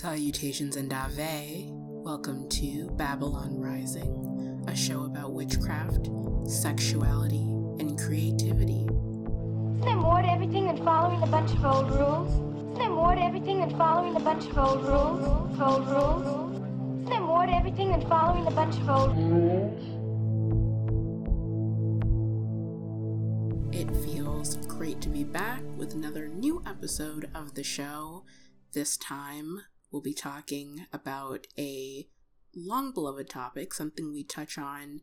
Salutations and Ave. Welcome to Babylon Rising, a show about witchcraft, sexuality, and creativity. Isn't there more to everything than following a bunch of old rules? Isn't there more to everything than following a bunch of old rules? Old rules? Isn't there more to everything than following a bunch of old rules? It feels great to be back with another new episode of the show. This time, we'll be talking about a long beloved topic, something we touch on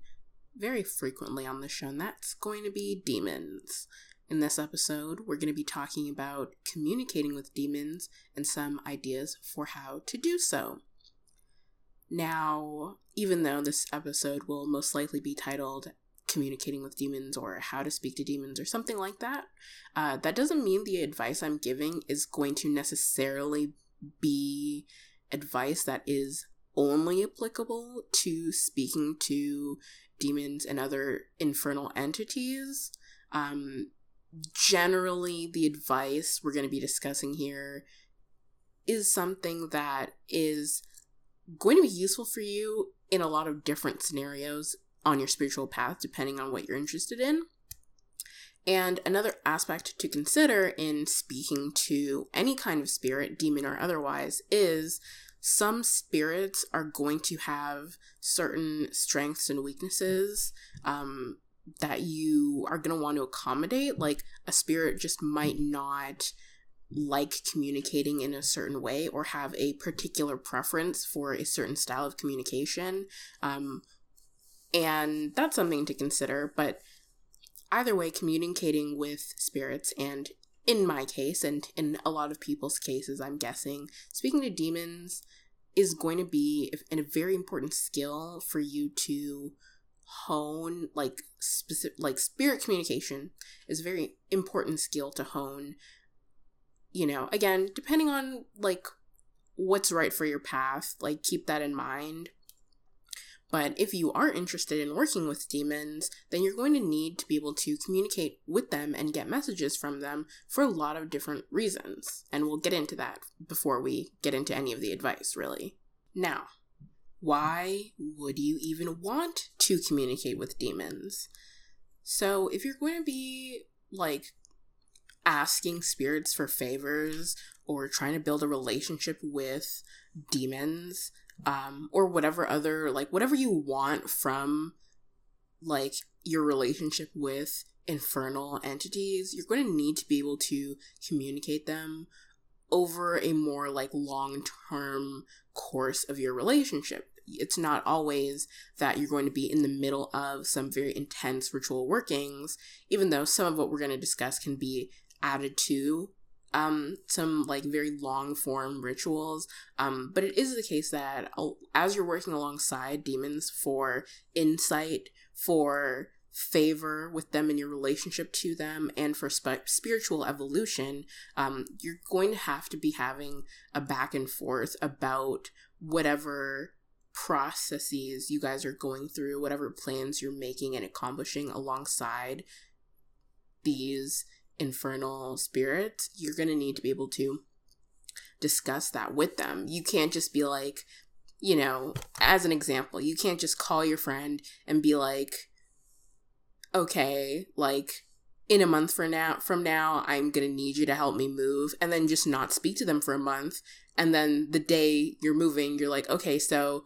very frequently on the show, and that's going to be demons. In this episode, we're going to be talking about communicating with demons and some ideas for how to do so. Now, even though this episode will most likely be titled communicating with demons or how to speak to demons or something like that, uh, that doesn't mean the advice I'm giving is going to necessarily be advice that is only applicable to speaking to demons and other infernal entities. Um, generally, the advice we're going to be discussing here is something that is going to be useful for you in a lot of different scenarios on your spiritual path, depending on what you're interested in. And another aspect to consider in speaking to any kind of spirit, demon or otherwise, is some spirits are going to have certain strengths and weaknesses um, that you are going to want to accommodate. Like a spirit just might not like communicating in a certain way or have a particular preference for a certain style of communication. Um, and that's something to consider. But either way, communicating with spirits, and in my case, and in a lot of people's cases, I'm guessing, speaking to demons is going to be a very important skill for you to hone like specific like spirit communication is a very important skill to hone. You know again depending on like what's right for your path like keep that in mind but if you are interested in working with demons, then you're going to need to be able to communicate with them and get messages from them for a lot of different reasons. And we'll get into that before we get into any of the advice, really. Now, why would you even want to communicate with demons? So, if you're going to be like asking spirits for favors or trying to build a relationship with demons, um, or whatever other like whatever you want from like your relationship with infernal entities you're going to need to be able to communicate them over a more like long term course of your relationship. It's not always that you're going to be in the middle of some very intense ritual workings even though some of what we're going to discuss can be added to um, some like very long form rituals. Um, but it is the case that as you're working alongside demons for insight, for favor with them in your relationship to them, and for sp- spiritual evolution, um, you're going to have to be having a back and forth about whatever processes you guys are going through, whatever plans you're making and accomplishing alongside these infernal spirits, you're going to need to be able to discuss that with them. You can't just be like, you know, as an example, you can't just call your friend and be like, okay, like in a month from now from now I'm going to need you to help me move and then just not speak to them for a month and then the day you're moving you're like, okay, so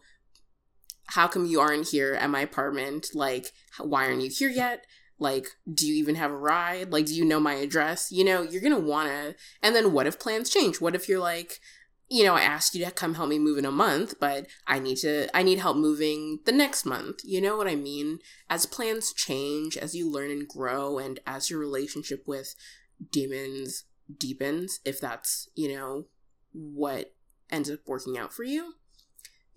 how come you aren't here at my apartment? Like, why aren't you here yet? Like, do you even have a ride? Like, do you know my address? You know, you're gonna wanna. And then what if plans change? What if you're like, you know, I asked you to come help me move in a month, but I need to, I need help moving the next month. You know what I mean? As plans change, as you learn and grow, and as your relationship with demons deepens, if that's, you know, what ends up working out for you,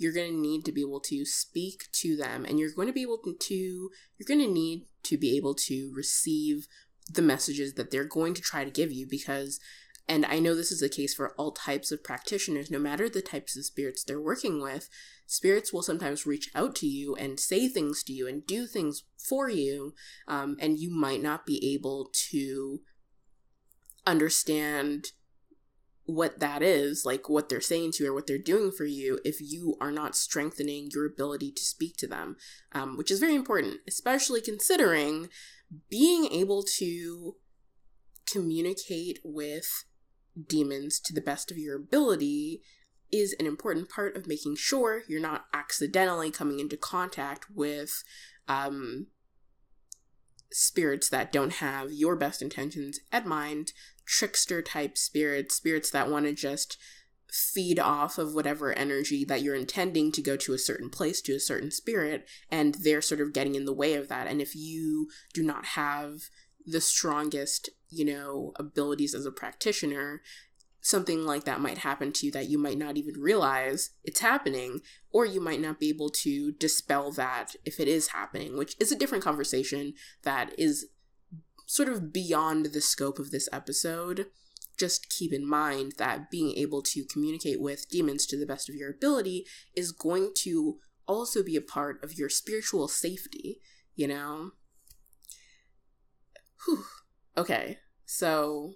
you're going to need to be able to speak to them and you're going to be able to you're going to need to be able to receive the messages that they're going to try to give you because and I know this is the case for all types of practitioners no matter the types of spirits they're working with spirits will sometimes reach out to you and say things to you and do things for you um, and you might not be able to understand what that is, like what they're saying to you or what they're doing for you, if you are not strengthening your ability to speak to them, um, which is very important, especially considering being able to communicate with demons to the best of your ability is an important part of making sure you're not accidentally coming into contact with um, spirits that don't have your best intentions at mind, trickster type spirits, spirits that want to just feed off of whatever energy that you're intending to go to a certain place, to a certain spirit, and they're sort of getting in the way of that. And if you do not have the strongest, you know, abilities as a practitioner, something like that might happen to you that you might not even realize it's happening, or you might not be able to dispel that if it is happening, which is a different conversation that is sort of beyond the scope of this episode. Just keep in mind that being able to communicate with demons to the best of your ability is going to also be a part of your spiritual safety, you know? Whew. Okay, so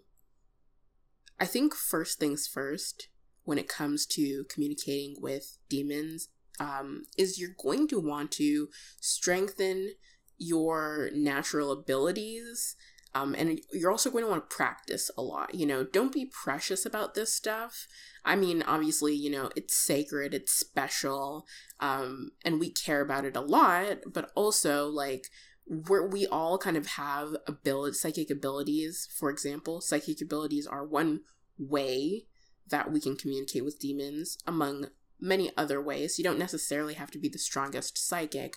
I think first things first, when it comes to communicating with demons, um, is you're going to want to strengthen your natural abilities. Um, and you're also going to want to practice a lot. You know, don't be precious about this stuff. I mean, obviously, you know, it's sacred, it's special, um, and we care about it a lot, but also, like, where we all kind of have ability psychic abilities for example psychic abilities are one way that we can communicate with demons among many other ways you don't necessarily have to be the strongest psychic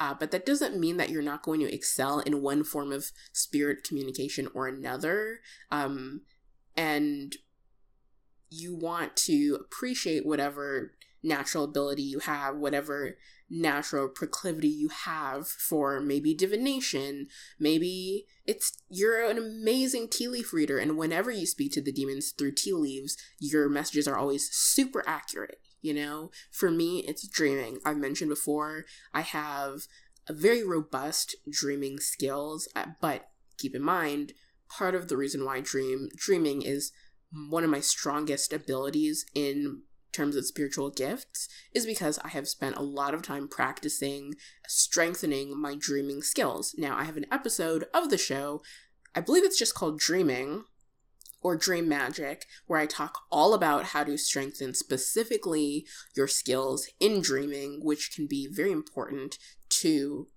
uh, but that doesn't mean that you're not going to excel in one form of spirit communication or another um, and you want to appreciate whatever natural ability you have whatever natural proclivity you have for maybe divination. Maybe it's you're an amazing tea leaf reader, and whenever you speak to the demons through tea leaves, your messages are always super accurate. You know, for me, it's dreaming. I've mentioned before, I have a very robust dreaming skills, uh, but keep in mind, part of the reason why dream dreaming is one of my strongest abilities in terms of spiritual gifts is because I have spent a lot of time practicing strengthening my dreaming skills. Now, I have an episode of the show, I believe it's just called Dreaming or Dream Magic, where I talk all about how to strengthen specifically your skills in dreaming, which can be very important to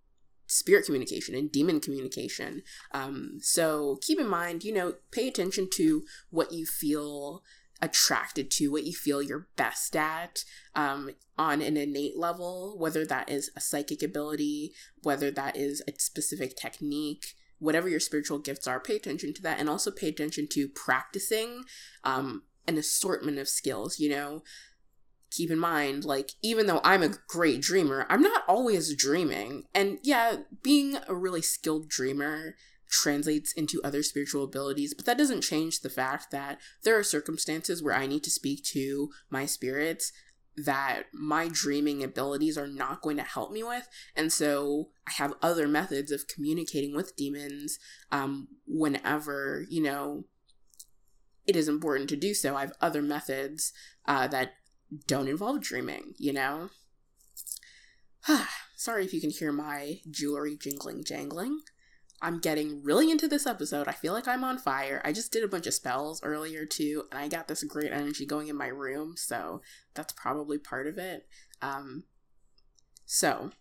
spirit communication and demon communication. Um, so keep in mind, you know, pay attention to what you feel attracted to, what you feel you're best at um, on an innate level, whether that is a psychic ability, whether that is a specific technique, whatever your spiritual gifts are, pay attention to that and also pay attention to practicing um, an assortment of skills, you know. Keep in mind, like, even though I'm a great dreamer, I'm not always dreaming. And yeah, being a really skilled dreamer translates into other spiritual abilities, but that doesn't change the fact that there are circumstances where I need to speak to my spirits that my dreaming abilities are not going to help me with. And so I have other methods of communicating with demons um, whenever, you know, it is important to do so. I have other methods uh, that don't involve dreaming, you know? Sorry if you can hear my jewelry jingling jangling. I'm getting really into this episode. I feel like I'm on fire. I just did a bunch of spells earlier too, and I got this great energy going in my room, so that's probably part of it. Um, so,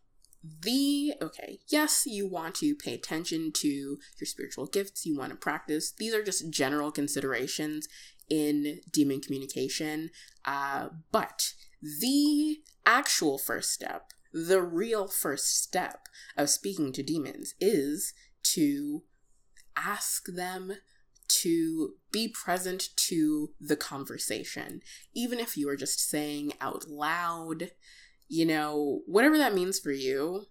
the okay, yes, you want to pay attention to your spiritual gifts, you want to practice. These are just general considerations in demon communication, uh, but the actual first step, the real first step of speaking to demons is to ask them to be present to the conversation, even if you are just saying out loud, you know, whatever that means for you.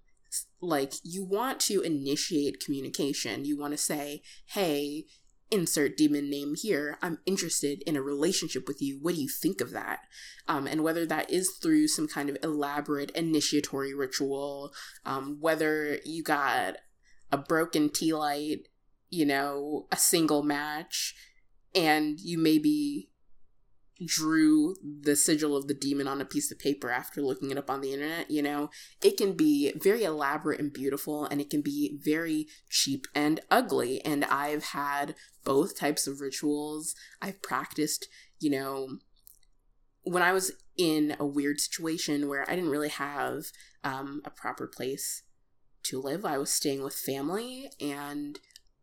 Like, you want to initiate communication. You want to say, hey, insert demon name here. I'm interested in a relationship with you. What do you think of that? Um, and whether that is through some kind of elaborate initiatory ritual, um, whether you got a broken tea light, you know, a single match, and you maybe drew the sigil of the demon on a piece of paper after looking it up on the internet, you know, it can be very elaborate and beautiful and it can be very cheap and ugly. And I've had both types of rituals. I've practiced, you know, when I was in a weird situation where I didn't really have um, a proper place to live, I was staying with family and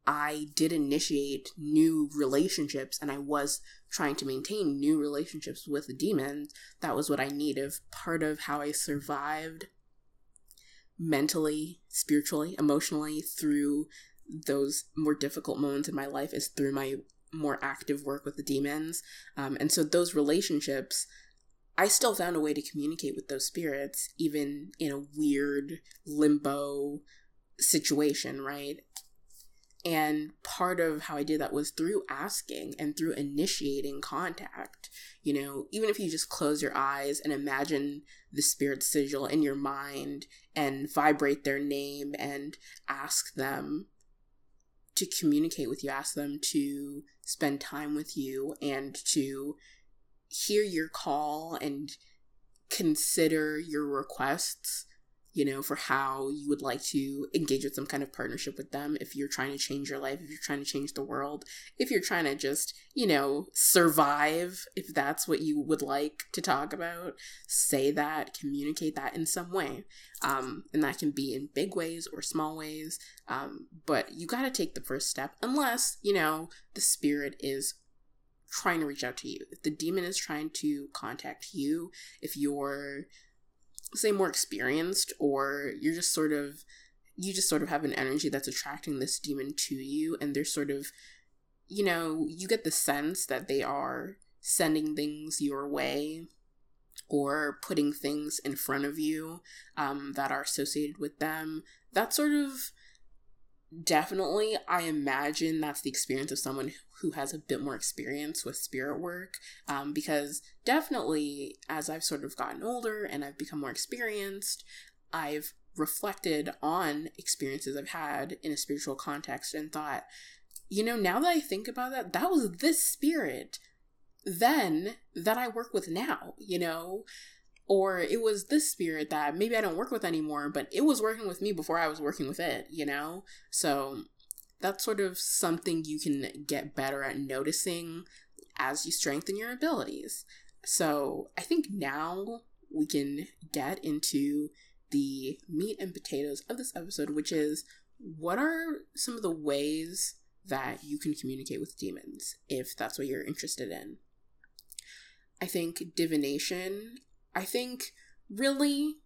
I did initiate new relationships and I was trying to maintain new relationships with the demons. That was what I needed. Part of how I survived mentally, spiritually, emotionally through those more difficult moments in my life is through my more active work with the demons. Um, and so those relationships, I still found a way to communicate with those spirits, even in a weird limbo situation, right? And part of how I did that was through asking and through initiating contact. You know, even if you just close your eyes and imagine the spirit sigil in your mind and vibrate their name and ask them to communicate with you, ask them to spend time with you and to hear your call and consider your requests you know, for how you would like to engage with some kind of partnership with them if you're trying to change your life, if you're trying to change the world, if you're trying to just, you know, survive, if that's what you would like to talk about, say that, communicate that in some way. Um, and that can be in big ways or small ways. Um, but you got to take the first step unless, you know, the spirit is trying to reach out to you. If the demon is trying to contact you, if you're say more experienced or you're just sort of you just sort of have an energy that's attracting this demon to you and they're sort of you know you get the sense that they are sending things your way or putting things in front of you um, that are associated with them that sort of definitely i imagine that's the experience of someone who has a bit more experience with spirit work um, because definitely as i've sort of gotten older and i've become more experienced i've reflected on experiences i've had in a spiritual context and thought you know now that i think about that that was this spirit then that i work with now you know or it was this spirit that maybe I don't work with anymore, but it was working with me before I was working with it, you know? So that's sort of something you can get better at noticing as you strengthen your abilities. So I think now we can get into the meat and potatoes of this episode, which is what are some of the ways that you can communicate with demons if that's what you're interested in? I think divination I think really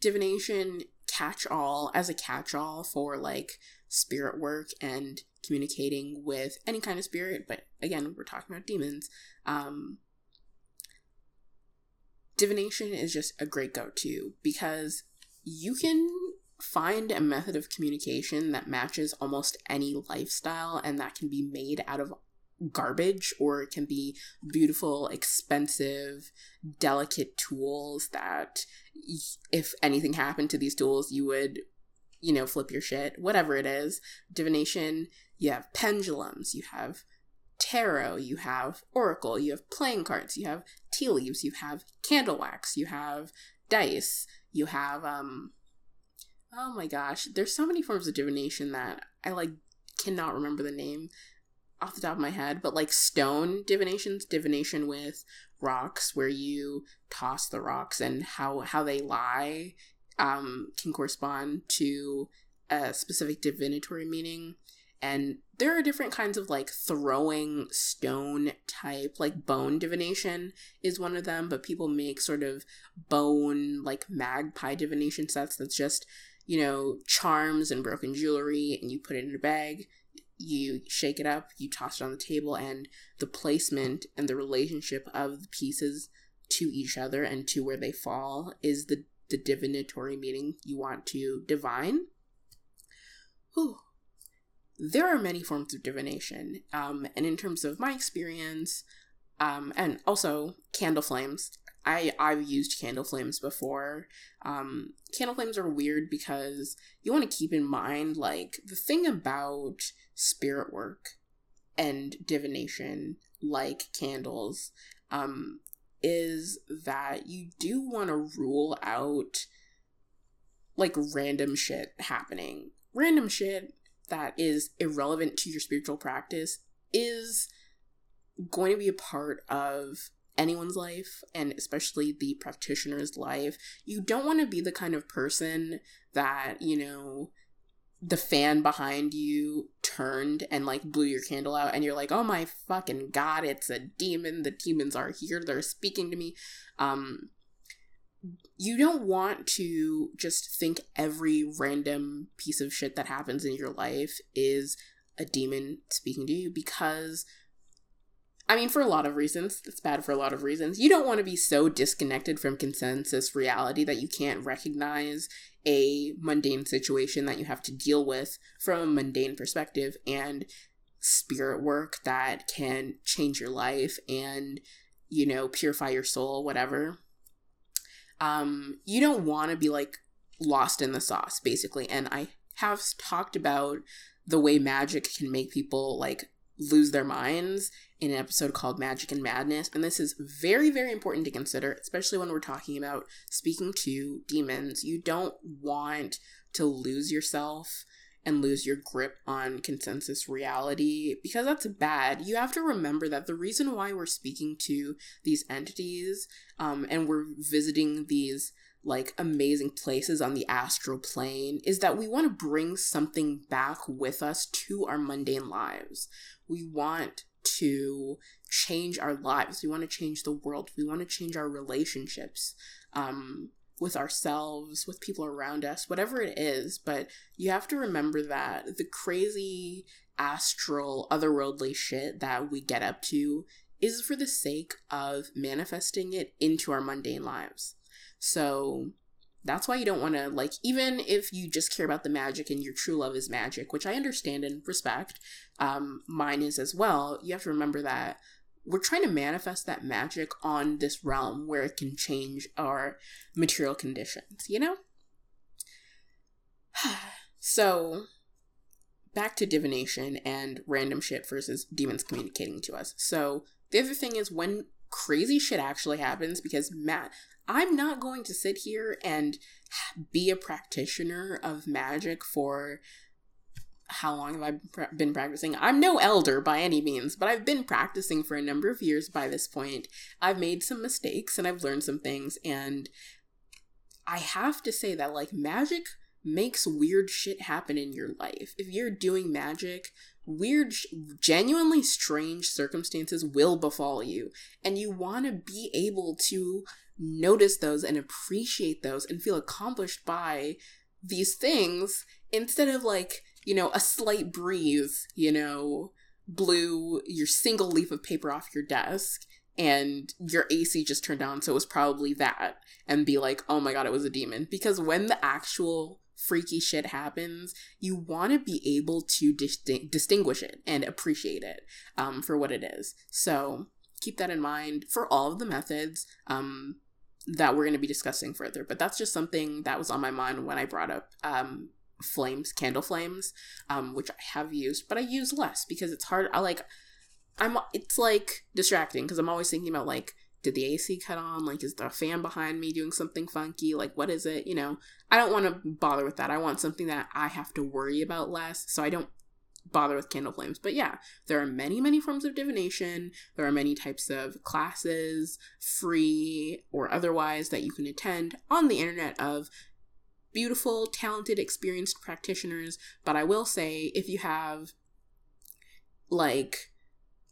divination catch all as a catch all for like spirit work and communicating with any kind of spirit, but again, we're talking about demons. Um, divination is just a great go to because you can find a method of communication that matches almost any lifestyle and that can be made out of garbage or it can be beautiful, expensive, delicate tools that if anything happened to these tools, you would, you know, flip your shit, whatever it is. Divination, you have pendulums, you have tarot, you have oracle, you have playing cards, you have tea leaves, you have candle wax, you have dice, you have um oh my gosh, there's so many forms of divination that I like cannot remember the name off the top of my head, but like stone divinations, divination with rocks where you toss the rocks and how how they lie um can correspond to a specific divinatory meaning. And there are different kinds of like throwing stone type, like bone divination is one of them, but people make sort of bone, like magpie divination sets that's just, you know, charms and broken jewelry, and you put it in a bag you shake it up, you toss it on the table, and the placement and the relationship of the pieces to each other and to where they fall is the, the divinatory meaning you want to divine. Whew. There are many forms of divination, um, and in terms of my experience, um, and also candle flames, I I've used candle flames before. Um, candle flames are weird because you want to keep in mind like the thing about spirit work and divination, like candles, um, is that you do want to rule out like random shit happening. Random shit that is irrelevant to your spiritual practice is going to be a part of anyone's life and especially the practitioner's life. You don't want to be the kind of person that, you know, the fan behind you turned and like blew your candle out and you're like, "Oh my fucking god, it's a demon. The demons are here. They're speaking to me." Um you don't want to just think every random piece of shit that happens in your life is a demon speaking to you because I mean, for a lot of reasons, it's bad for a lot of reasons. You don't want to be so disconnected from consensus reality that you can't recognize a mundane situation that you have to deal with from a mundane perspective and spirit work that can change your life and, you know, purify your soul, whatever. Um, you don't want to be like lost in the sauce, basically. And I have talked about the way magic can make people like lose their minds in an episode called Magic and Madness. And this is very, very important to consider, especially when we're talking about speaking to demons. You don't want to lose yourself and lose your grip on consensus reality because that's bad. You have to remember that the reason why we're speaking to these entities um, and we're visiting these like amazing places on the astral plane is that we want to bring something back with us to our mundane lives. We want to change our lives. We want to change the world. We want to change our relationships um, with ourselves, with people around us, whatever it is. But you have to remember that the crazy astral, otherworldly shit that we get up to is for the sake of manifesting it into our mundane lives. So that's why you don't want to like even if you just care about the magic and your true love is magic which i understand and respect um mine is as well you have to remember that we're trying to manifest that magic on this realm where it can change our material conditions you know? So back to divination and random shit versus demons communicating to us. So the other thing is when crazy shit actually happens because Matt I'm not going to sit here and be a practitioner of magic for how long have I been practicing? I'm no elder by any means, but I've been practicing for a number of years by this point. I've made some mistakes and I've learned some things, and I have to say that, like, magic makes weird shit happen in your life. If you're doing magic, weird, genuinely strange circumstances will befall you, and you want to be able to notice those and appreciate those and feel accomplished by these things instead of like, you know, a slight breeze, you know, blew your single leaf of paper off your desk and your AC just turned on, so it was probably that, and be like, oh my god, it was a demon. Because when the actual freaky shit happens, you want to be able to disting- distinguish it and appreciate it um, for what it is. So keep that in mind for all of the methods. Um, that we're going to be discussing further. But that's just something that was on my mind when I brought up um, flames, candle flames, um, which I have used, but I use less because it's hard. I like, I'm, it's like distracting because I'm always thinking about like, did the AC cut on? Like, is the fan behind me doing something funky? Like, what is it? You know, I don't want to bother with that. I want something that I have to worry about less. So I don't bother with candle flames. But yeah, there are many, many forms of divination. There are many types of classes, free or otherwise, that you can attend on the internet of beautiful, talented, experienced practitioners. But I will say, if you have like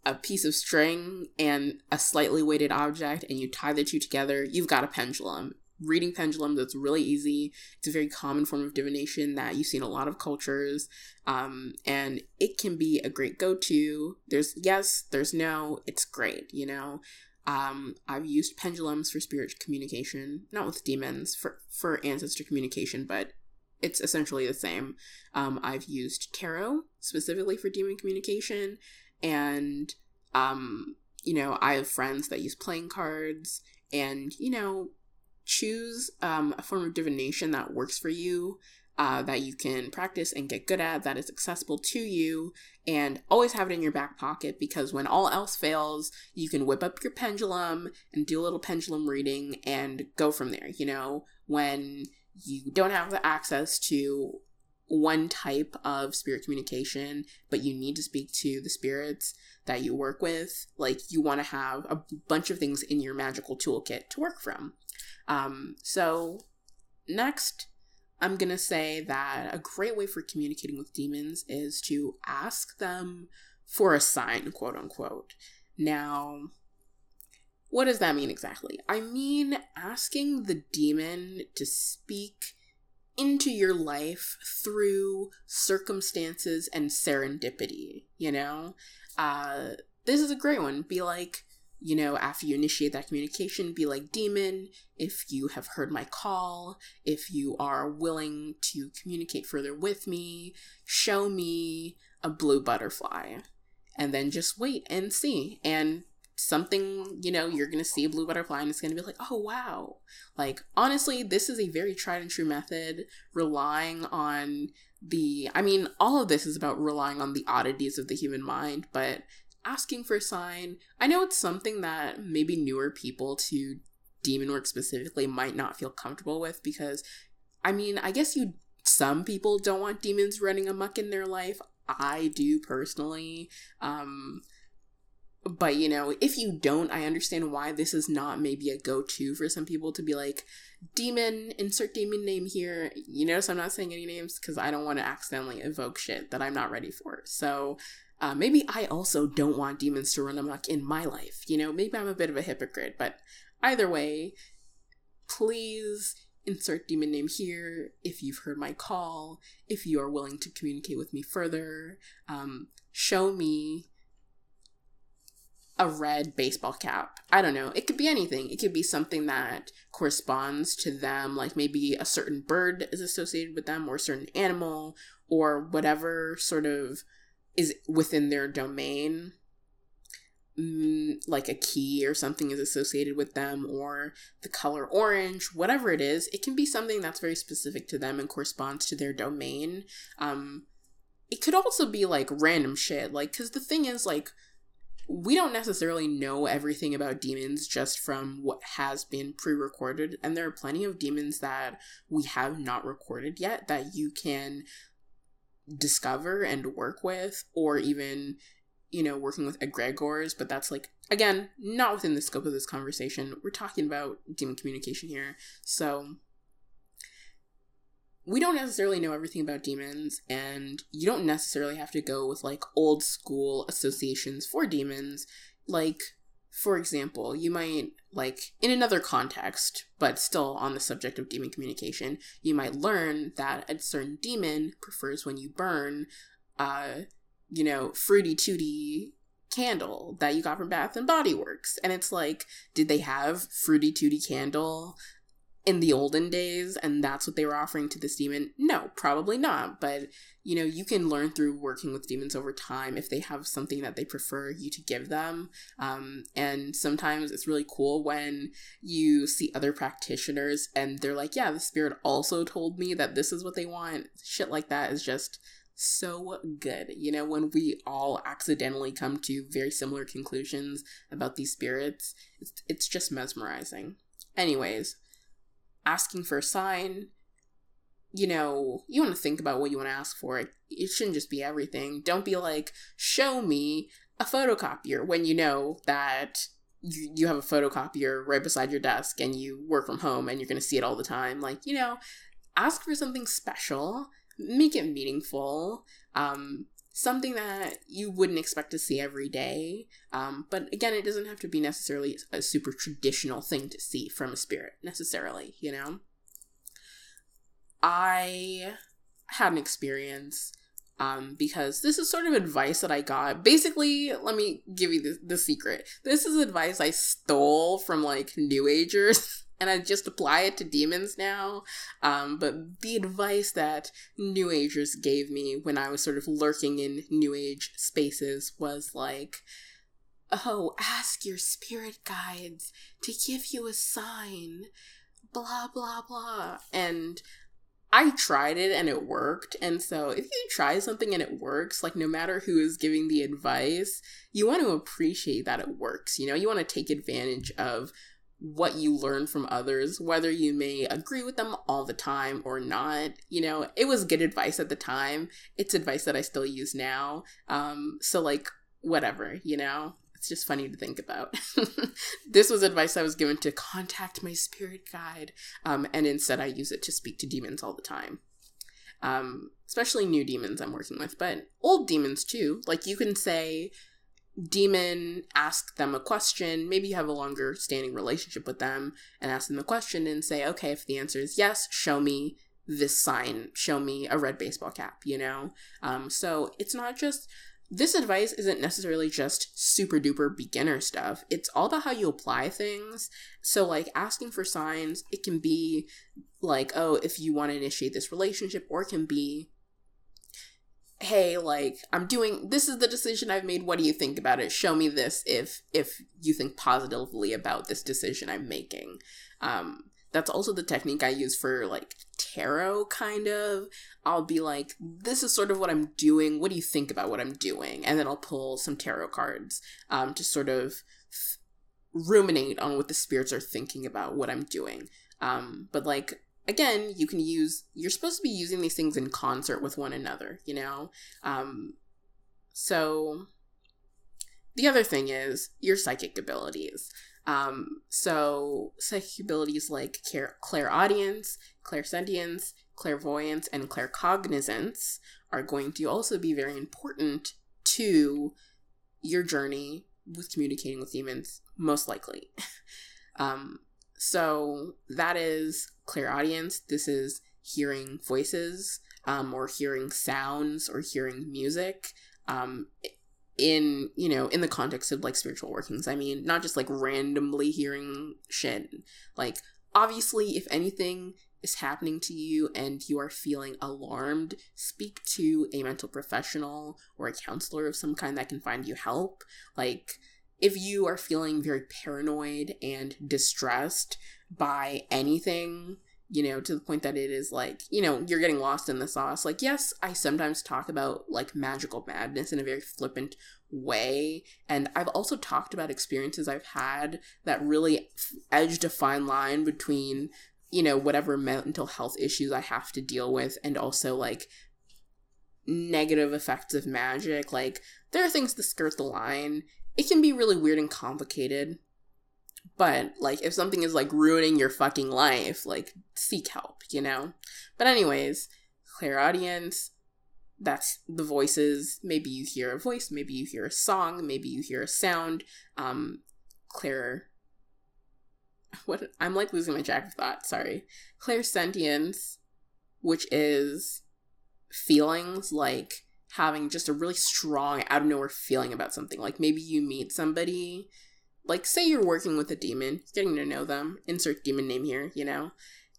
a piece of string and a slightly weighted object and you tie the two together, you've got a pendulum reading pendulums that's really easy. It's a very common form of divination that you see in a lot of cultures um, and it can be a great go-to. There's yes there's no it's great you know? Um, i've used pendulums for spirit communication not with demons for for ancestor communication but it's essentially the same. Um, i've used tarot specifically for demon communication and um, you know i have friends that use playing cards and you know choose um, a form of divination that works for you uh, that you can practice and get good at that is accessible to you and always have it in your back pocket because when all else fails you can whip up your pendulum and do a little pendulum reading and go from there you know? When you don't have the access to one type of spirit communication but you need to speak to the spirits that you work with like you want to have a bunch of things in your magical toolkit to work from um, so next I'm going to say that a great way for communicating with demons is to ask them for a sign, quote unquote. Now, what does that mean exactly? I mean asking the demon to speak into your life through circumstances and serendipity, you know? Uh, this is a great one. Be like, you know, after you initiate that communication, be like, Demon, if you have heard my call, if you are willing to communicate further with me, show me a blue butterfly. And then just wait and see. And something, you know, you're going to see a blue butterfly and it's going to be like, oh, wow. Like, honestly, this is a very tried and true method, relying on the, I mean, all of this is about relying on the oddities of the human mind, but asking for a sign. I know it's something that maybe newer people to demon work specifically might not feel comfortable with because I mean, I guess you some people don't want demons running amuck in their life. I do personally. Um but you know, if you don't, I understand why this is not maybe a go-to for some people to be like demon insert demon name here. You notice I'm not saying any names because I don't want to accidentally evoke shit that I'm not ready for. So uh, maybe I also don't want demons to run amok in my life. You know, maybe I'm a bit of a hypocrite, but either way, please insert demon name here if you've heard my call, if you are willing to communicate with me further. Um, show me a red baseball cap. I don't know. It could be anything. It could be something that corresponds to them, like maybe a certain bird is associated with them, or a certain animal, or whatever sort of is within their domain mm, like a key or something is associated with them or the color orange whatever it is it can be something that's very specific to them and corresponds to their domain um it could also be like random shit like because the thing is like we don't necessarily know everything about demons just from what has been pre-recorded and there are plenty of demons that we have not recorded yet that you can discover and work with, or even, you know, working with egregores, but that's like, again, not within the scope of this conversation. We're talking about demon communication here. So, we don't necessarily know everything about demons, and you don't necessarily have to go with like old school associations for demons. Like, for example, you might, like, in another context, but still on the subject of demon communication, you might learn that a certain demon prefers when you burn, uh, you know, fruity tooty candle that you got from Bath and Body Works. And it's like, did they have fruity tooty candle in the olden days and that's what they were offering to this demon? No, probably not. But you know, you can learn through working with demons over time if they have something that they prefer you to give them. Um, and sometimes it's really cool when you see other practitioners and they're like, yeah, the spirit also told me that this is what they want. Shit like that is just so good. You know, when we all accidentally come to very similar conclusions about these spirits, it's, it's just mesmerizing. Anyways, asking for a sign, you know, you want to think about what you want to ask for. It, shouldn't just be everything. Don't be like, show me a photocopier when you know that you, you have a photocopier right beside your desk and you work from home and you're going to see it all the time. Like, you know, ask for something special, make it meaningful, um, something that you wouldn't expect to see every day. Um, but again, it doesn't have to be necessarily a super traditional thing to see from a spirit, necessarily, you know? I had an experience um, because this is sort of advice that I got. Basically, let me give you the, the secret. This is advice I stole from like New Agers. And I just apply it to demons now. Um, but the advice that New Agers gave me when I was sort of lurking in New Age spaces was like, oh, ask your spirit guides to give you a sign, blah, blah, blah. And I tried it and it worked. And so if you try something and it works, like no matter who is giving the advice, you want to appreciate that it works. You know, you want to take advantage of what you learn from others, whether you may agree with them all the time or not. You know, it was good advice at the time. It's advice that I still use now. Um, so like whatever, you know it's just funny to think about. this was advice I was given to contact my spirit guide, um, and instead I use it to speak to demons all the time. Um, especially new demons I'm working with, but old demons too. Like you can say, demon, ask them a question. Maybe you have a longer standing relationship with them and ask them a question and say, okay, if the answer is yes, show me this sign, show me a red baseball cap, you know? Um, so it's not just this advice isn't necessarily just super duper beginner stuff. It's all about how you apply things. So, like asking for signs, it can be like, oh, if you want to initiate this relationship, or it can be, hey, like I'm doing this is the decision I've made. What do you think about it? Show me this if if you think positively about this decision I'm making. Um, that's also the technique I use for like tarot, kind of. I'll be like, this is sort of what I'm doing. What do you think about what I'm doing? And then I'll pull some tarot cards um, to sort of ruminate on what the spirits are thinking about what I'm doing. Um, but like, again, you can use, you're supposed to be using these things in concert with one another, you know? Um, so the other thing is your psychic abilities. Um, so psychic abilities like clairaudience, clairsentience, clairvoyance, and claircognizance are going to also be very important to your journey with communicating with demons, most likely. um, so that is clairaudience. This is hearing voices, um, or hearing sounds, or hearing music. Um, in you know in the context of like spiritual workings i mean not just like randomly hearing shit like obviously if anything is happening to you and you are feeling alarmed speak to a mental professional or a counselor of some kind that can find you help like if you are feeling very paranoid and distressed by anything you know, to the point that it is like, you know, you're getting lost in the sauce. Like, yes, I sometimes talk about like magical madness in a very flippant way. And I've also talked about experiences I've had that really edged a fine line between, you know, whatever mental health issues I have to deal with and also like negative effects of magic. Like, there are things to skirt the line. It can be really weird and complicated. But like if something is like ruining your fucking life, like seek help, you know? But anyways, clairaudience, that's the voices. Maybe you hear a voice, maybe you hear a song, maybe you hear a sound. Um clear what I'm like losing my track of thought, sorry. Clairsentience, which is feelings like having just a really strong out of nowhere feeling about something. Like maybe you meet somebody like say you're working with a demon, getting to know them, insert demon name here, you know,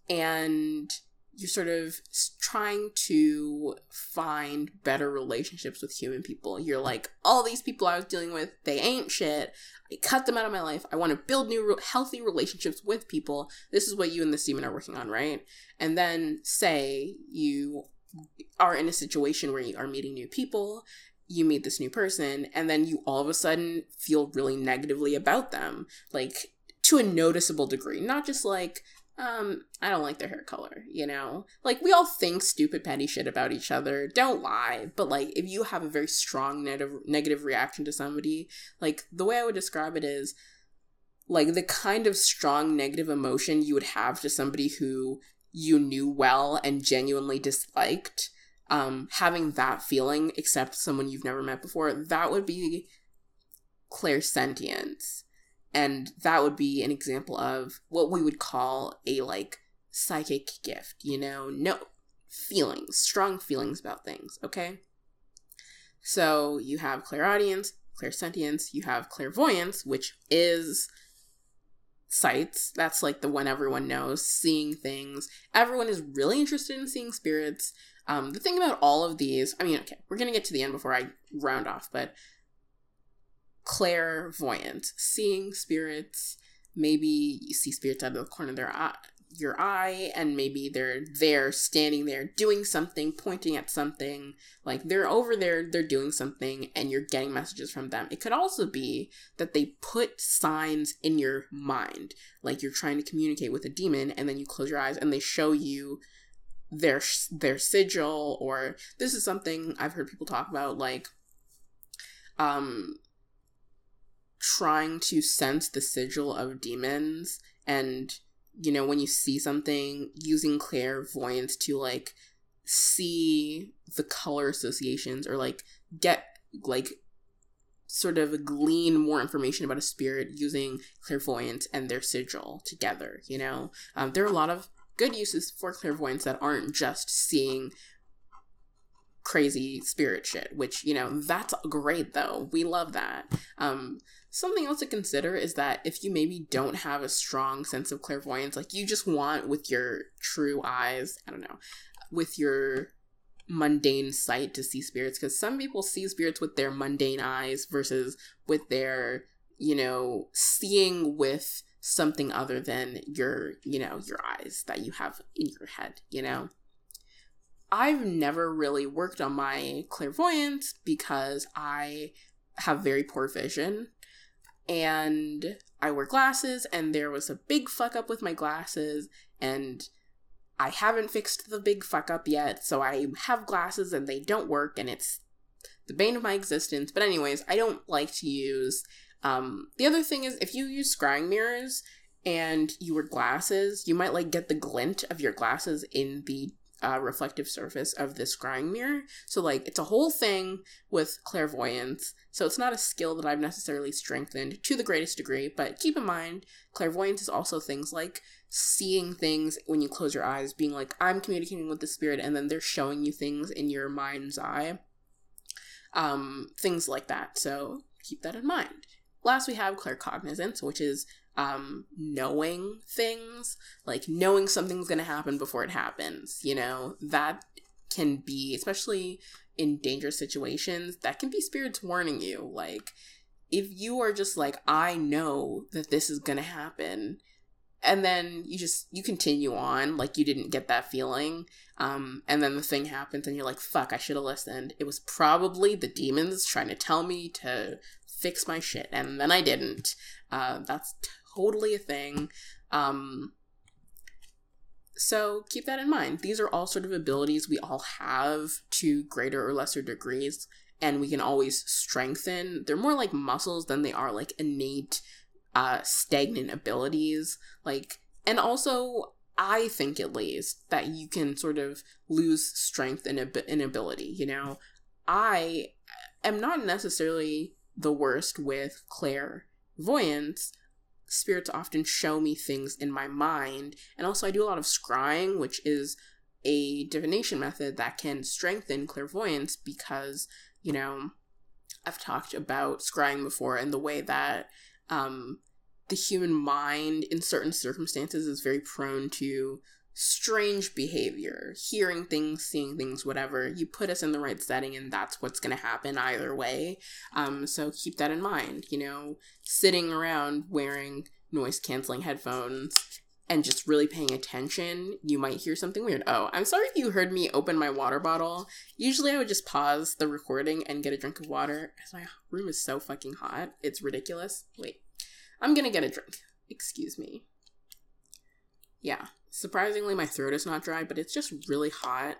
and you're sort of trying to find better relationships with human people. You're like, all these people I was dealing with, they ain't shit. I cut them out of my life. I want to build new, healthy relationships with people. This is what you and this demon are working on, right? And then say you are in a situation where you are meeting new people you meet this new person and then you all of a sudden feel really negatively about them like to a noticeable degree. Not just like um i don't like their hair color you know? Like we all think stupid petty shit about each other. Don't lie. But like if you have a very strong negative negative reaction to somebody like the way i would describe it is like the kind of strong negative emotion you would have to somebody who you knew well and genuinely disliked um, having that feeling, except someone you've never met before, that would be clairsentience. And that would be an example of what we would call a like psychic gift, you know? No feelings, strong feelings about things, okay? So you have clairaudience, clairsentience, you have clairvoyance, which is sights. That's like the one everyone knows, seeing things. Everyone is really interested in seeing spirits. Um, the thing about all of these, I mean, okay, we're gonna get to the end before I round off, but clairvoyant, seeing spirits, maybe you see spirits out of the corner of their eye, your eye and maybe they're there standing there doing something pointing at something like they're over there they're doing something and you're getting messages from them. It could also be that they put signs in your mind like you're trying to communicate with a demon and then you close your eyes and they show you their their sigil or this is something i've heard people talk about like um trying to sense the sigil of demons and you know when you see something using clairvoyance to like see the color associations or like get like sort of glean more information about a spirit using clairvoyance and their sigil together you know? Um, there are a lot of good uses for clairvoyance that aren't just seeing crazy spirit shit which you know that's great though. We love that. Um something else to consider is that if you maybe don't have a strong sense of clairvoyance like you just want with your true eyes i don't know with your mundane sight to see spirits because some people see spirits with their mundane eyes versus with their you know seeing with something other than your you know your eyes that you have in your head you know? I've never really worked on my clairvoyance because i have very poor vision and i wear glasses and there was a big fuck up with my glasses and i haven't fixed the big fuck up yet so i have glasses and they don't work and it's the bane of my existence. But anyways i don't like to use um, the other thing is if you use scrying mirrors and you wear glasses, you might like get the glint of your glasses in the uh, reflective surface of this scrying mirror. So like it's a whole thing with clairvoyance. So it's not a skill that I've necessarily strengthened to the greatest degree, but keep in mind clairvoyance is also things like seeing things when you close your eyes, being like I'm communicating with the spirit and then they're showing you things in your mind's eye. Um things like that. So keep that in mind. Last, we have claircognizance, which is um, knowing things, like knowing something's going to happen before it happens. You know, that can be, especially in dangerous situations, that can be spirits warning you. Like, if you are just like, I know that this is going to happen, and then you just you continue on like you didn't get that feeling um and then the thing happens and you're like fuck i should have listened it was probably the demons trying to tell me to fix my shit and then i didn't. Uh that's totally a thing. Um so keep that in mind. These are all sort of abilities we all have to greater or lesser degrees and we can always strengthen. They're more like muscles than they are like innate uh stagnant abilities. Like and also i think at least that you can sort of lose strength and ab- ability you know? I am not necessarily the worst with clairvoyance spirits often show me things in my mind. And also i do a lot of scrying which is a divination method that can strengthen clairvoyance because you know i've talked about scrying before and the way that um the human mind in certain circumstances is very prone to strange behavior, hearing things, seeing things, whatever. You put us in the right setting, and that's what's going to happen either way. Um, so keep that in mind. You know, sitting around wearing noise canceling headphones and just really paying attention, you might hear something weird. Oh, I'm sorry if you heard me open my water bottle. Usually I would just pause the recording and get a drink of water because my room is so fucking hot. It's ridiculous. Wait, I'm gonna get a drink. Excuse me. Yeah, Surprisingly, my throat is not dry, but it's just really hot.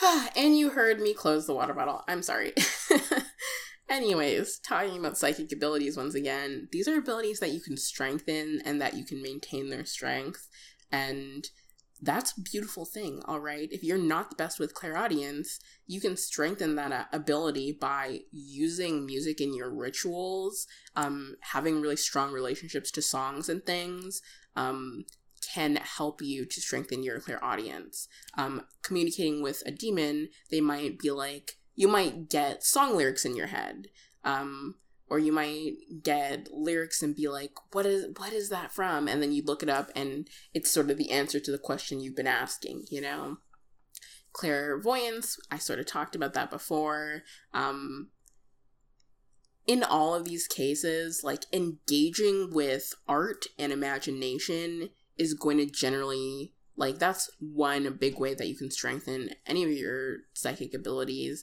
and you heard me close the water bottle. I'm sorry. Anyways, talking about psychic abilities once again, these are abilities that you can strengthen and that you can maintain their strength. And that's a beautiful thing, all right? If you're not the best with clairaudience, you can strengthen that uh, ability by using music in your rituals, um, having really strong relationships to songs and things, um, can help you to strengthen your clairaudience. Um, communicating with a demon, they might be like, you might get song lyrics in your head. Um, or you might get lyrics and be like, what is what is that from? And then you look it up and it's sort of the answer to the question you've been asking, you know? Clairvoyance, I sort of talked about that before. Um, in all of these cases, like engaging with art and imagination is going to generally like that's one big way that you can strengthen any of your psychic abilities.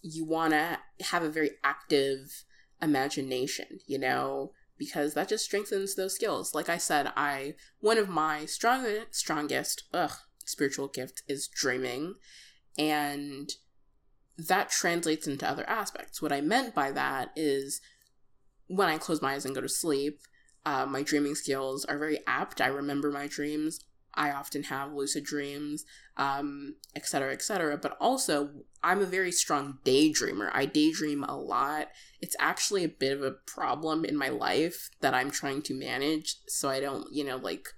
You want to have a very active imagination, you know, because that just strengthens those skills. Like I said, I one of my strongest strongest ugh spiritual gift is dreaming and that translates into other aspects. What I meant by that is when I close my eyes and go to sleep, uh, my dreaming skills are very apt. I remember my dreams. I often have lucid dreams, um, et cetera, et cetera. But also, I'm a very strong daydreamer. I daydream a lot. It's actually a bit of a problem in my life that I'm trying to manage so I don't, you know, like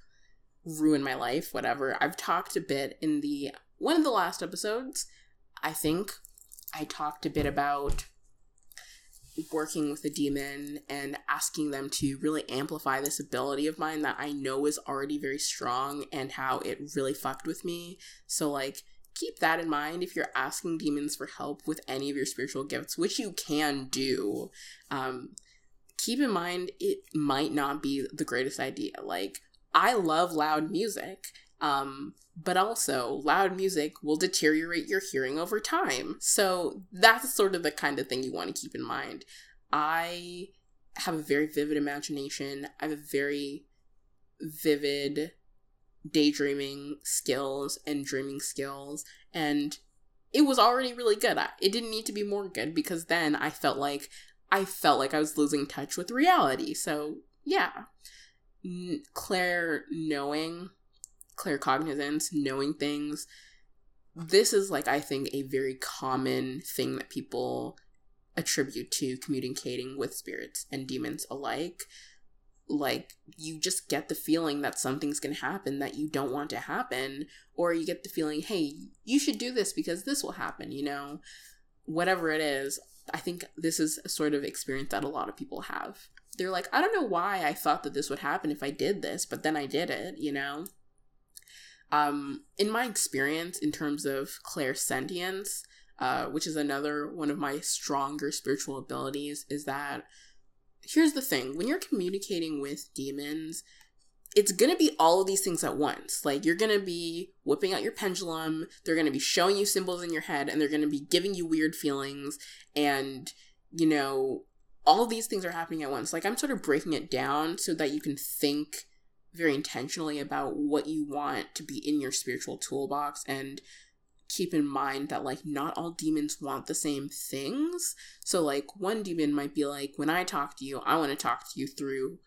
ruin my life, whatever. I've talked a bit in the one of the last episodes, I think I talked a bit about working with a demon and asking them to really amplify this ability of mine that I know is already very strong and how it really fucked with me. So, like, keep that in mind if you're asking demons for help with any of your spiritual gifts, which you can do. Um, keep in mind it might not be the greatest idea. Like, I love loud music. Um, but also, loud music will deteriorate your hearing over time. So, that's sort of the kind of thing you want to keep in mind. I have a very vivid imagination, I have a very vivid daydreaming skills and dreaming skills, and it was already really good. It didn't need to be more good because then I felt like I felt like I was losing touch with reality. So, yeah. Claire knowing claircognizance, knowing things. This is like I think a very common thing that people attribute to communicating with spirits and demons alike. Like you just get the feeling that something's going to happen that you don't want to happen or you get the feeling, "Hey, you should do this because this will happen," you know. Whatever it is, I think this is a sort of experience that a lot of people have. They're like, I don't know why I thought that this would happen if I did this, but then I did it, you know? Um, in my experience, in terms of clairsentience, uh, which is another one of my stronger spiritual abilities, is that here's the thing when you're communicating with demons, it's gonna be all of these things at once. Like, you're gonna be whipping out your pendulum, they're gonna be showing you symbols in your head, and they're gonna be giving you weird feelings, and, you know, all of these things are happening at once. Like, I'm sort of breaking it down so that you can think very intentionally about what you want to be in your spiritual toolbox and keep in mind that like not all demons want the same things. So like one demon might be like when I talk to you, I want to talk to you through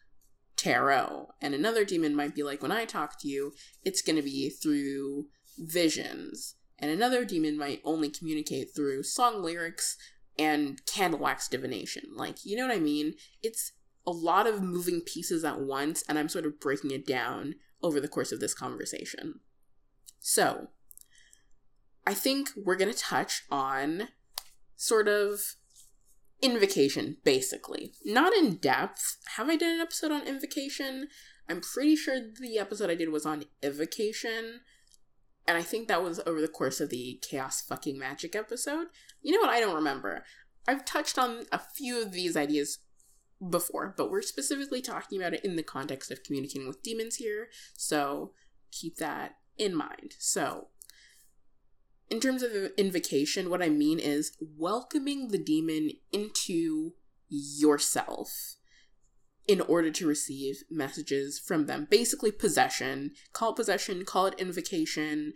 tarot. And another demon might be like when I talk to you, it's going to be through visions. And another demon might only communicate through song lyrics and candle wax divination. Like, you know what I mean? It's a lot of moving pieces at once, and I'm sort of breaking it down over the course of this conversation. So, I think we're going to touch on sort of invocation, basically. Not in depth. Have I done an episode on invocation? I'm pretty sure the episode I did was on evocation. And I think that was over the course of the Chaos Fucking Magic episode. You know what? I don't remember. I've touched on a few of these ideas before, but we're specifically talking about it in the context of communicating with demons here, so keep that in mind. So, in terms of invocation, what I mean is welcoming the demon into yourself in order to receive messages from them. Basically, possession. Call it possession, call it invocation.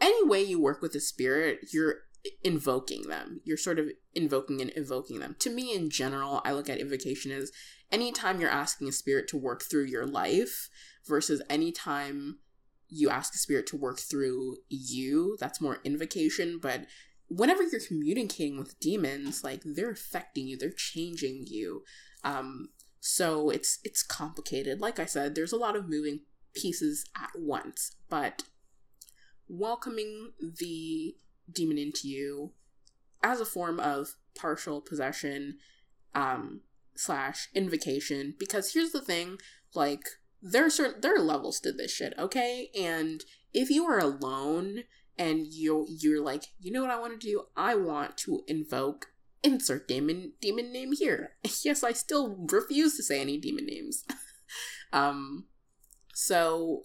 Any way you work with a spirit, you're invoking them. You're sort of invoking and evoking them. To me, in general, I look at invocation as anytime you're asking a spirit to work through your life versus anytime you ask a spirit to work through you, that's more invocation. But whenever you're communicating with demons, like they're affecting you, they're changing you. Um, so it's it's complicated. Like I said, there's a lot of moving pieces at once, but welcoming the demon into you as a form of partial possession um slash invocation. Because here's the thing like there are certain there are levels to this shit okay? And if you are alone and you you're like you know what i want to do? I want to invoke insert demon demon name here. Yes i still refuse to say any demon names. Um so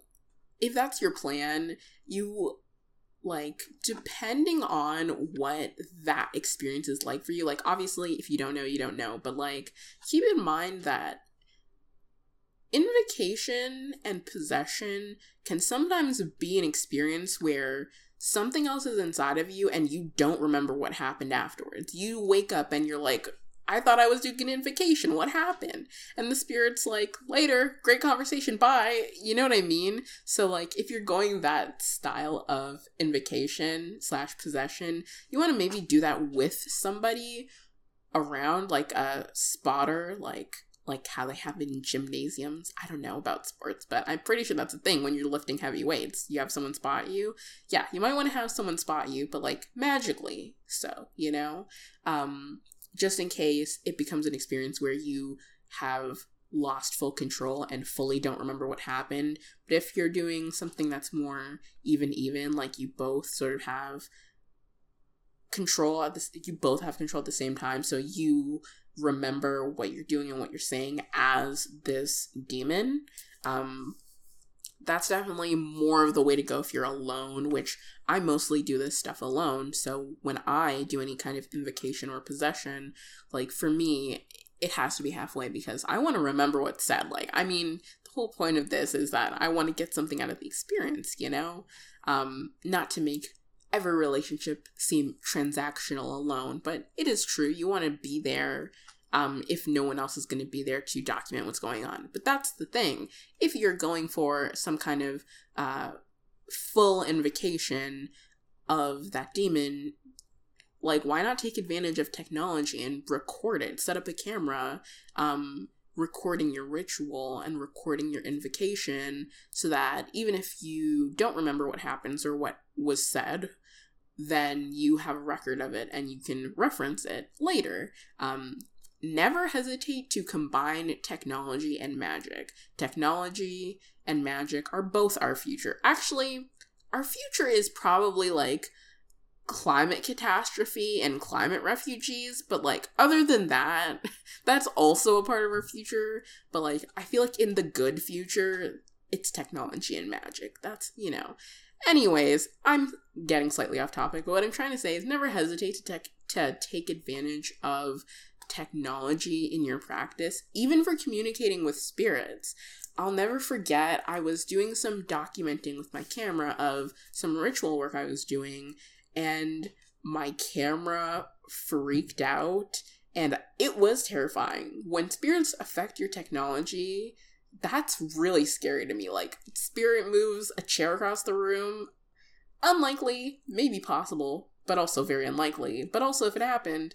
if that's your plan, you like depending on what that experience is like for you like obviously if you don't know you don't know but like keep in mind that invocation and possession can sometimes be an experience where something else is inside of you and you don't remember what happened afterwards. You wake up and you're like, I thought I was doing an invocation. What happened? And the spirit's like, later, great conversation, bye. You know what I mean? So, like, if you're going that style of invocation slash possession, you want to maybe do that with somebody around, like a spotter, like like how they have in gymnasiums. I don't know about sports, but I'm pretty sure that's a thing when you're lifting heavy weights. You have someone spot you. Yeah, you might want to have someone spot you, but like magically so, you know? Um, just in case it becomes an experience where you have lost full control and fully don't remember what happened. But if you're doing something that's more even even, like you both sort of have control at this you both have control at the same time, so you remember what you're doing and what you're saying as this demon. Um, that's definitely more of the way to go if you're alone, which I mostly do this stuff alone. So when I do any kind of invocation or possession, like for me, it has to be halfway because I want to remember what's said. Like, I mean, the whole point of this is that I want to get something out of the experience, you know? Um, not to make every relationship seem transactional alone, but it is true. You want to be there um, if no one else is going to be there to document what's going on. But that's the thing. If you're going for some kind of uh, full invocation of that demon, like why not take advantage of technology and record it? Set up a camera, um, recording your ritual and recording your invocation so that even if you don't remember what happens or what was said, then you have a record of it and you can reference it later. Um, never hesitate to combine technology and magic. Technology and magic are both our future. Actually, our future is probably like climate catastrophe and climate refugees, but like other than that, that's also a part of our future. But like, I feel like in the good future, it's technology and magic. That's, you know. Anyways, I'm getting slightly off topic, but what I'm trying to say is never hesitate to, te- to take advantage of technology in your practice, even for communicating with spirits. I'll never forget, I was doing some documenting with my camera of some ritual work I was doing, and my camera freaked out, and it was terrifying. When spirits affect your technology, that's really scary to me. Like, spirit moves a chair across the room. Unlikely, maybe possible, but also very unlikely. But also, if it happened,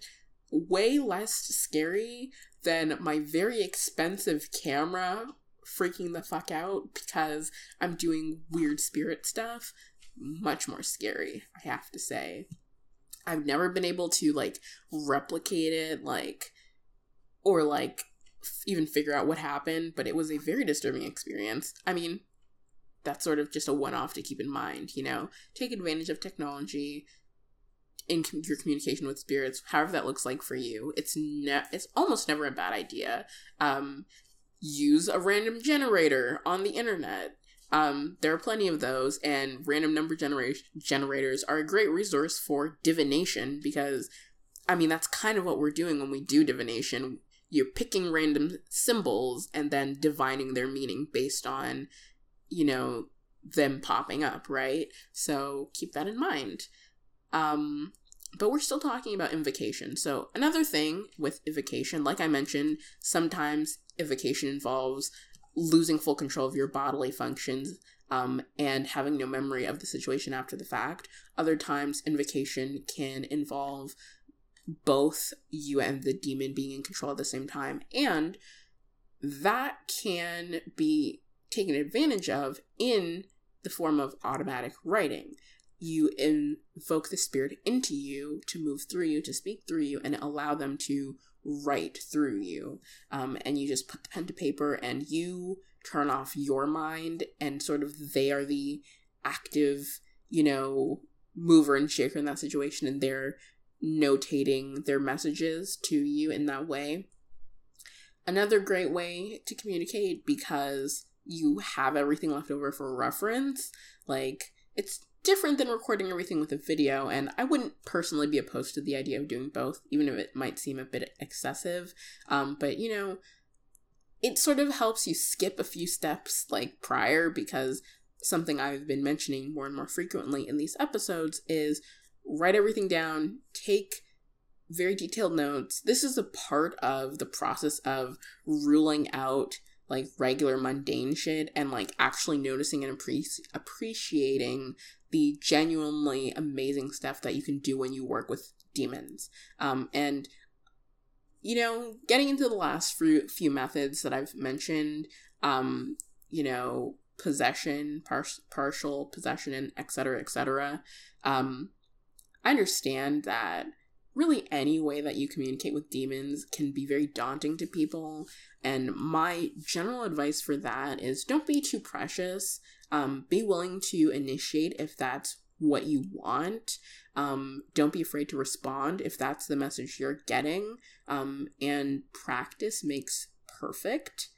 way less scary than my very expensive camera freaking the fuck out because I'm doing weird spirit stuff. Much more scary, I have to say. I've never been able to like replicate it, like, or like f- even figure out what happened, but it was a very disturbing experience. I mean, that's sort of just a one off to keep in mind, you know? Take advantage of technology, in com- your communication with spirits, however that looks like for you, it's ne- it's almost never a bad idea. Um, use a random generator on the internet. Um, there are plenty of those, and random number genera- generators are a great resource for divination because, I mean, that's kind of what we're doing when we do divination. You're picking random symbols and then divining their meaning based on, you know, them popping up, right? So keep that in mind. Um, but we're still talking about invocation. So, another thing with invocation, like I mentioned, sometimes invocation involves losing full control of your bodily functions um, and having no memory of the situation after the fact. Other times, invocation can involve both you and the demon being in control at the same time. And that can be taken advantage of in the form of automatic writing you invoke the spirit into you to move through you, to speak through you, and allow them to write through you. Um, and you just put the pen to paper and you turn off your mind, and sort of they are the active, you know, mover and shaker in that situation, and they're notating their messages to you in that way. Another great way to communicate because you have everything left over for reference. Like, it's different than recording everything with a video, and I wouldn't personally be opposed to the idea of doing both, even if it might seem a bit excessive. Um, but, you know, it sort of helps you skip a few steps like prior because something I've been mentioning more and more frequently in these episodes is write everything down, take very detailed notes. This is a part of the process of ruling out like regular mundane shit and like actually noticing and appre- appreciating the genuinely amazing stuff that you can do when you work with demons. Um, and you know, getting into the last few, few methods that I've mentioned, um, you know, possession, par- partial possession, and et etc. etc. Um, I understand that really any way that you communicate with demons can be very daunting to people. And my general advice for that is don't be too precious. Um, be willing to initiate if that's what you want. Um, don't be afraid to respond if that's the message you're getting. Um, and practice makes perfect.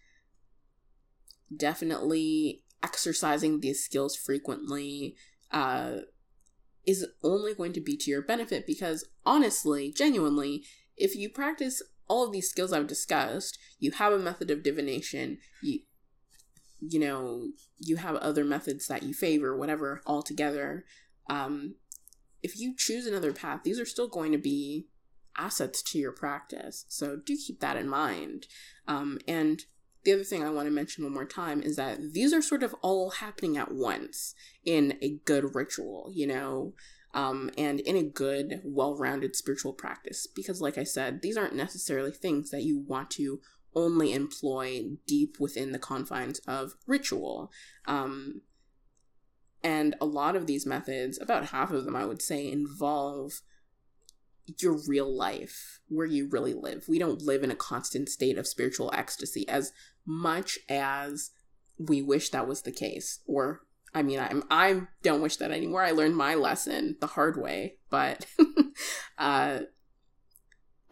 Definitely exercising these skills frequently uh, is only going to be to your benefit because honestly, genuinely, if you practice all of these skills I've discussed, you have a method of divination, you you know, you have other methods that you favor, whatever, altogether. Um, if you choose another path, these are still going to be assets to your practice. So do keep that in mind. Um, and the other thing I want to mention one more time is that these are sort of all happening at once in a good ritual, you know, um, and in a good, well rounded spiritual practice. Because, like I said, these aren't necessarily things that you want to only employ deep within the confines of ritual. Um, and a lot of these methods, about half of them, I would say, involve your real life, where you really live. We don't live in a constant state of spiritual ecstasy as much as we wish that was the case. Or, I mean, I'm, I don't wish that anymore. I learned my lesson the hard way, but, uh,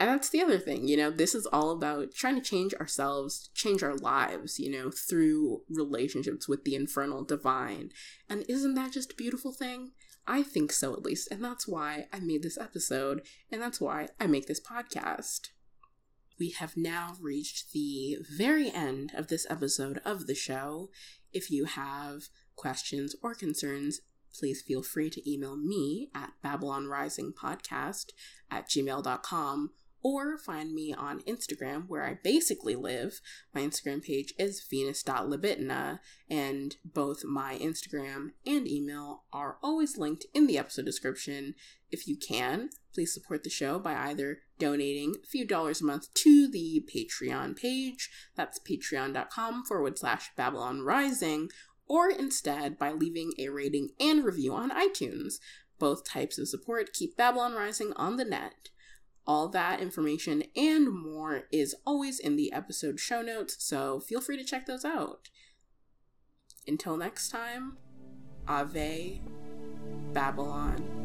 and that's the other thing, you know, this is all about trying to change ourselves, change our lives, you know, through relationships with the infernal divine. And isn't that just a beautiful thing? I think so, at least. And that's why I made this episode, and that's why I make this podcast. We have now reached the very end of this episode of the show. If you have questions or concerns, please feel free to email me at babylonrisingpodcast at gmail.com or find me on Instagram where I basically live. My Instagram page is venus.libitina, and both my Instagram and email are always linked in the episode description. If you can, please support the show by either donating a few dollars a month to the Patreon page, that's patreon.com forward slash Babylon Rising, or instead by leaving a rating and review on iTunes. Both types of support keep Babylon Rising on the net. All that information and more is always in the episode show notes, so feel free to check those out. Until next time, Ave Babylon.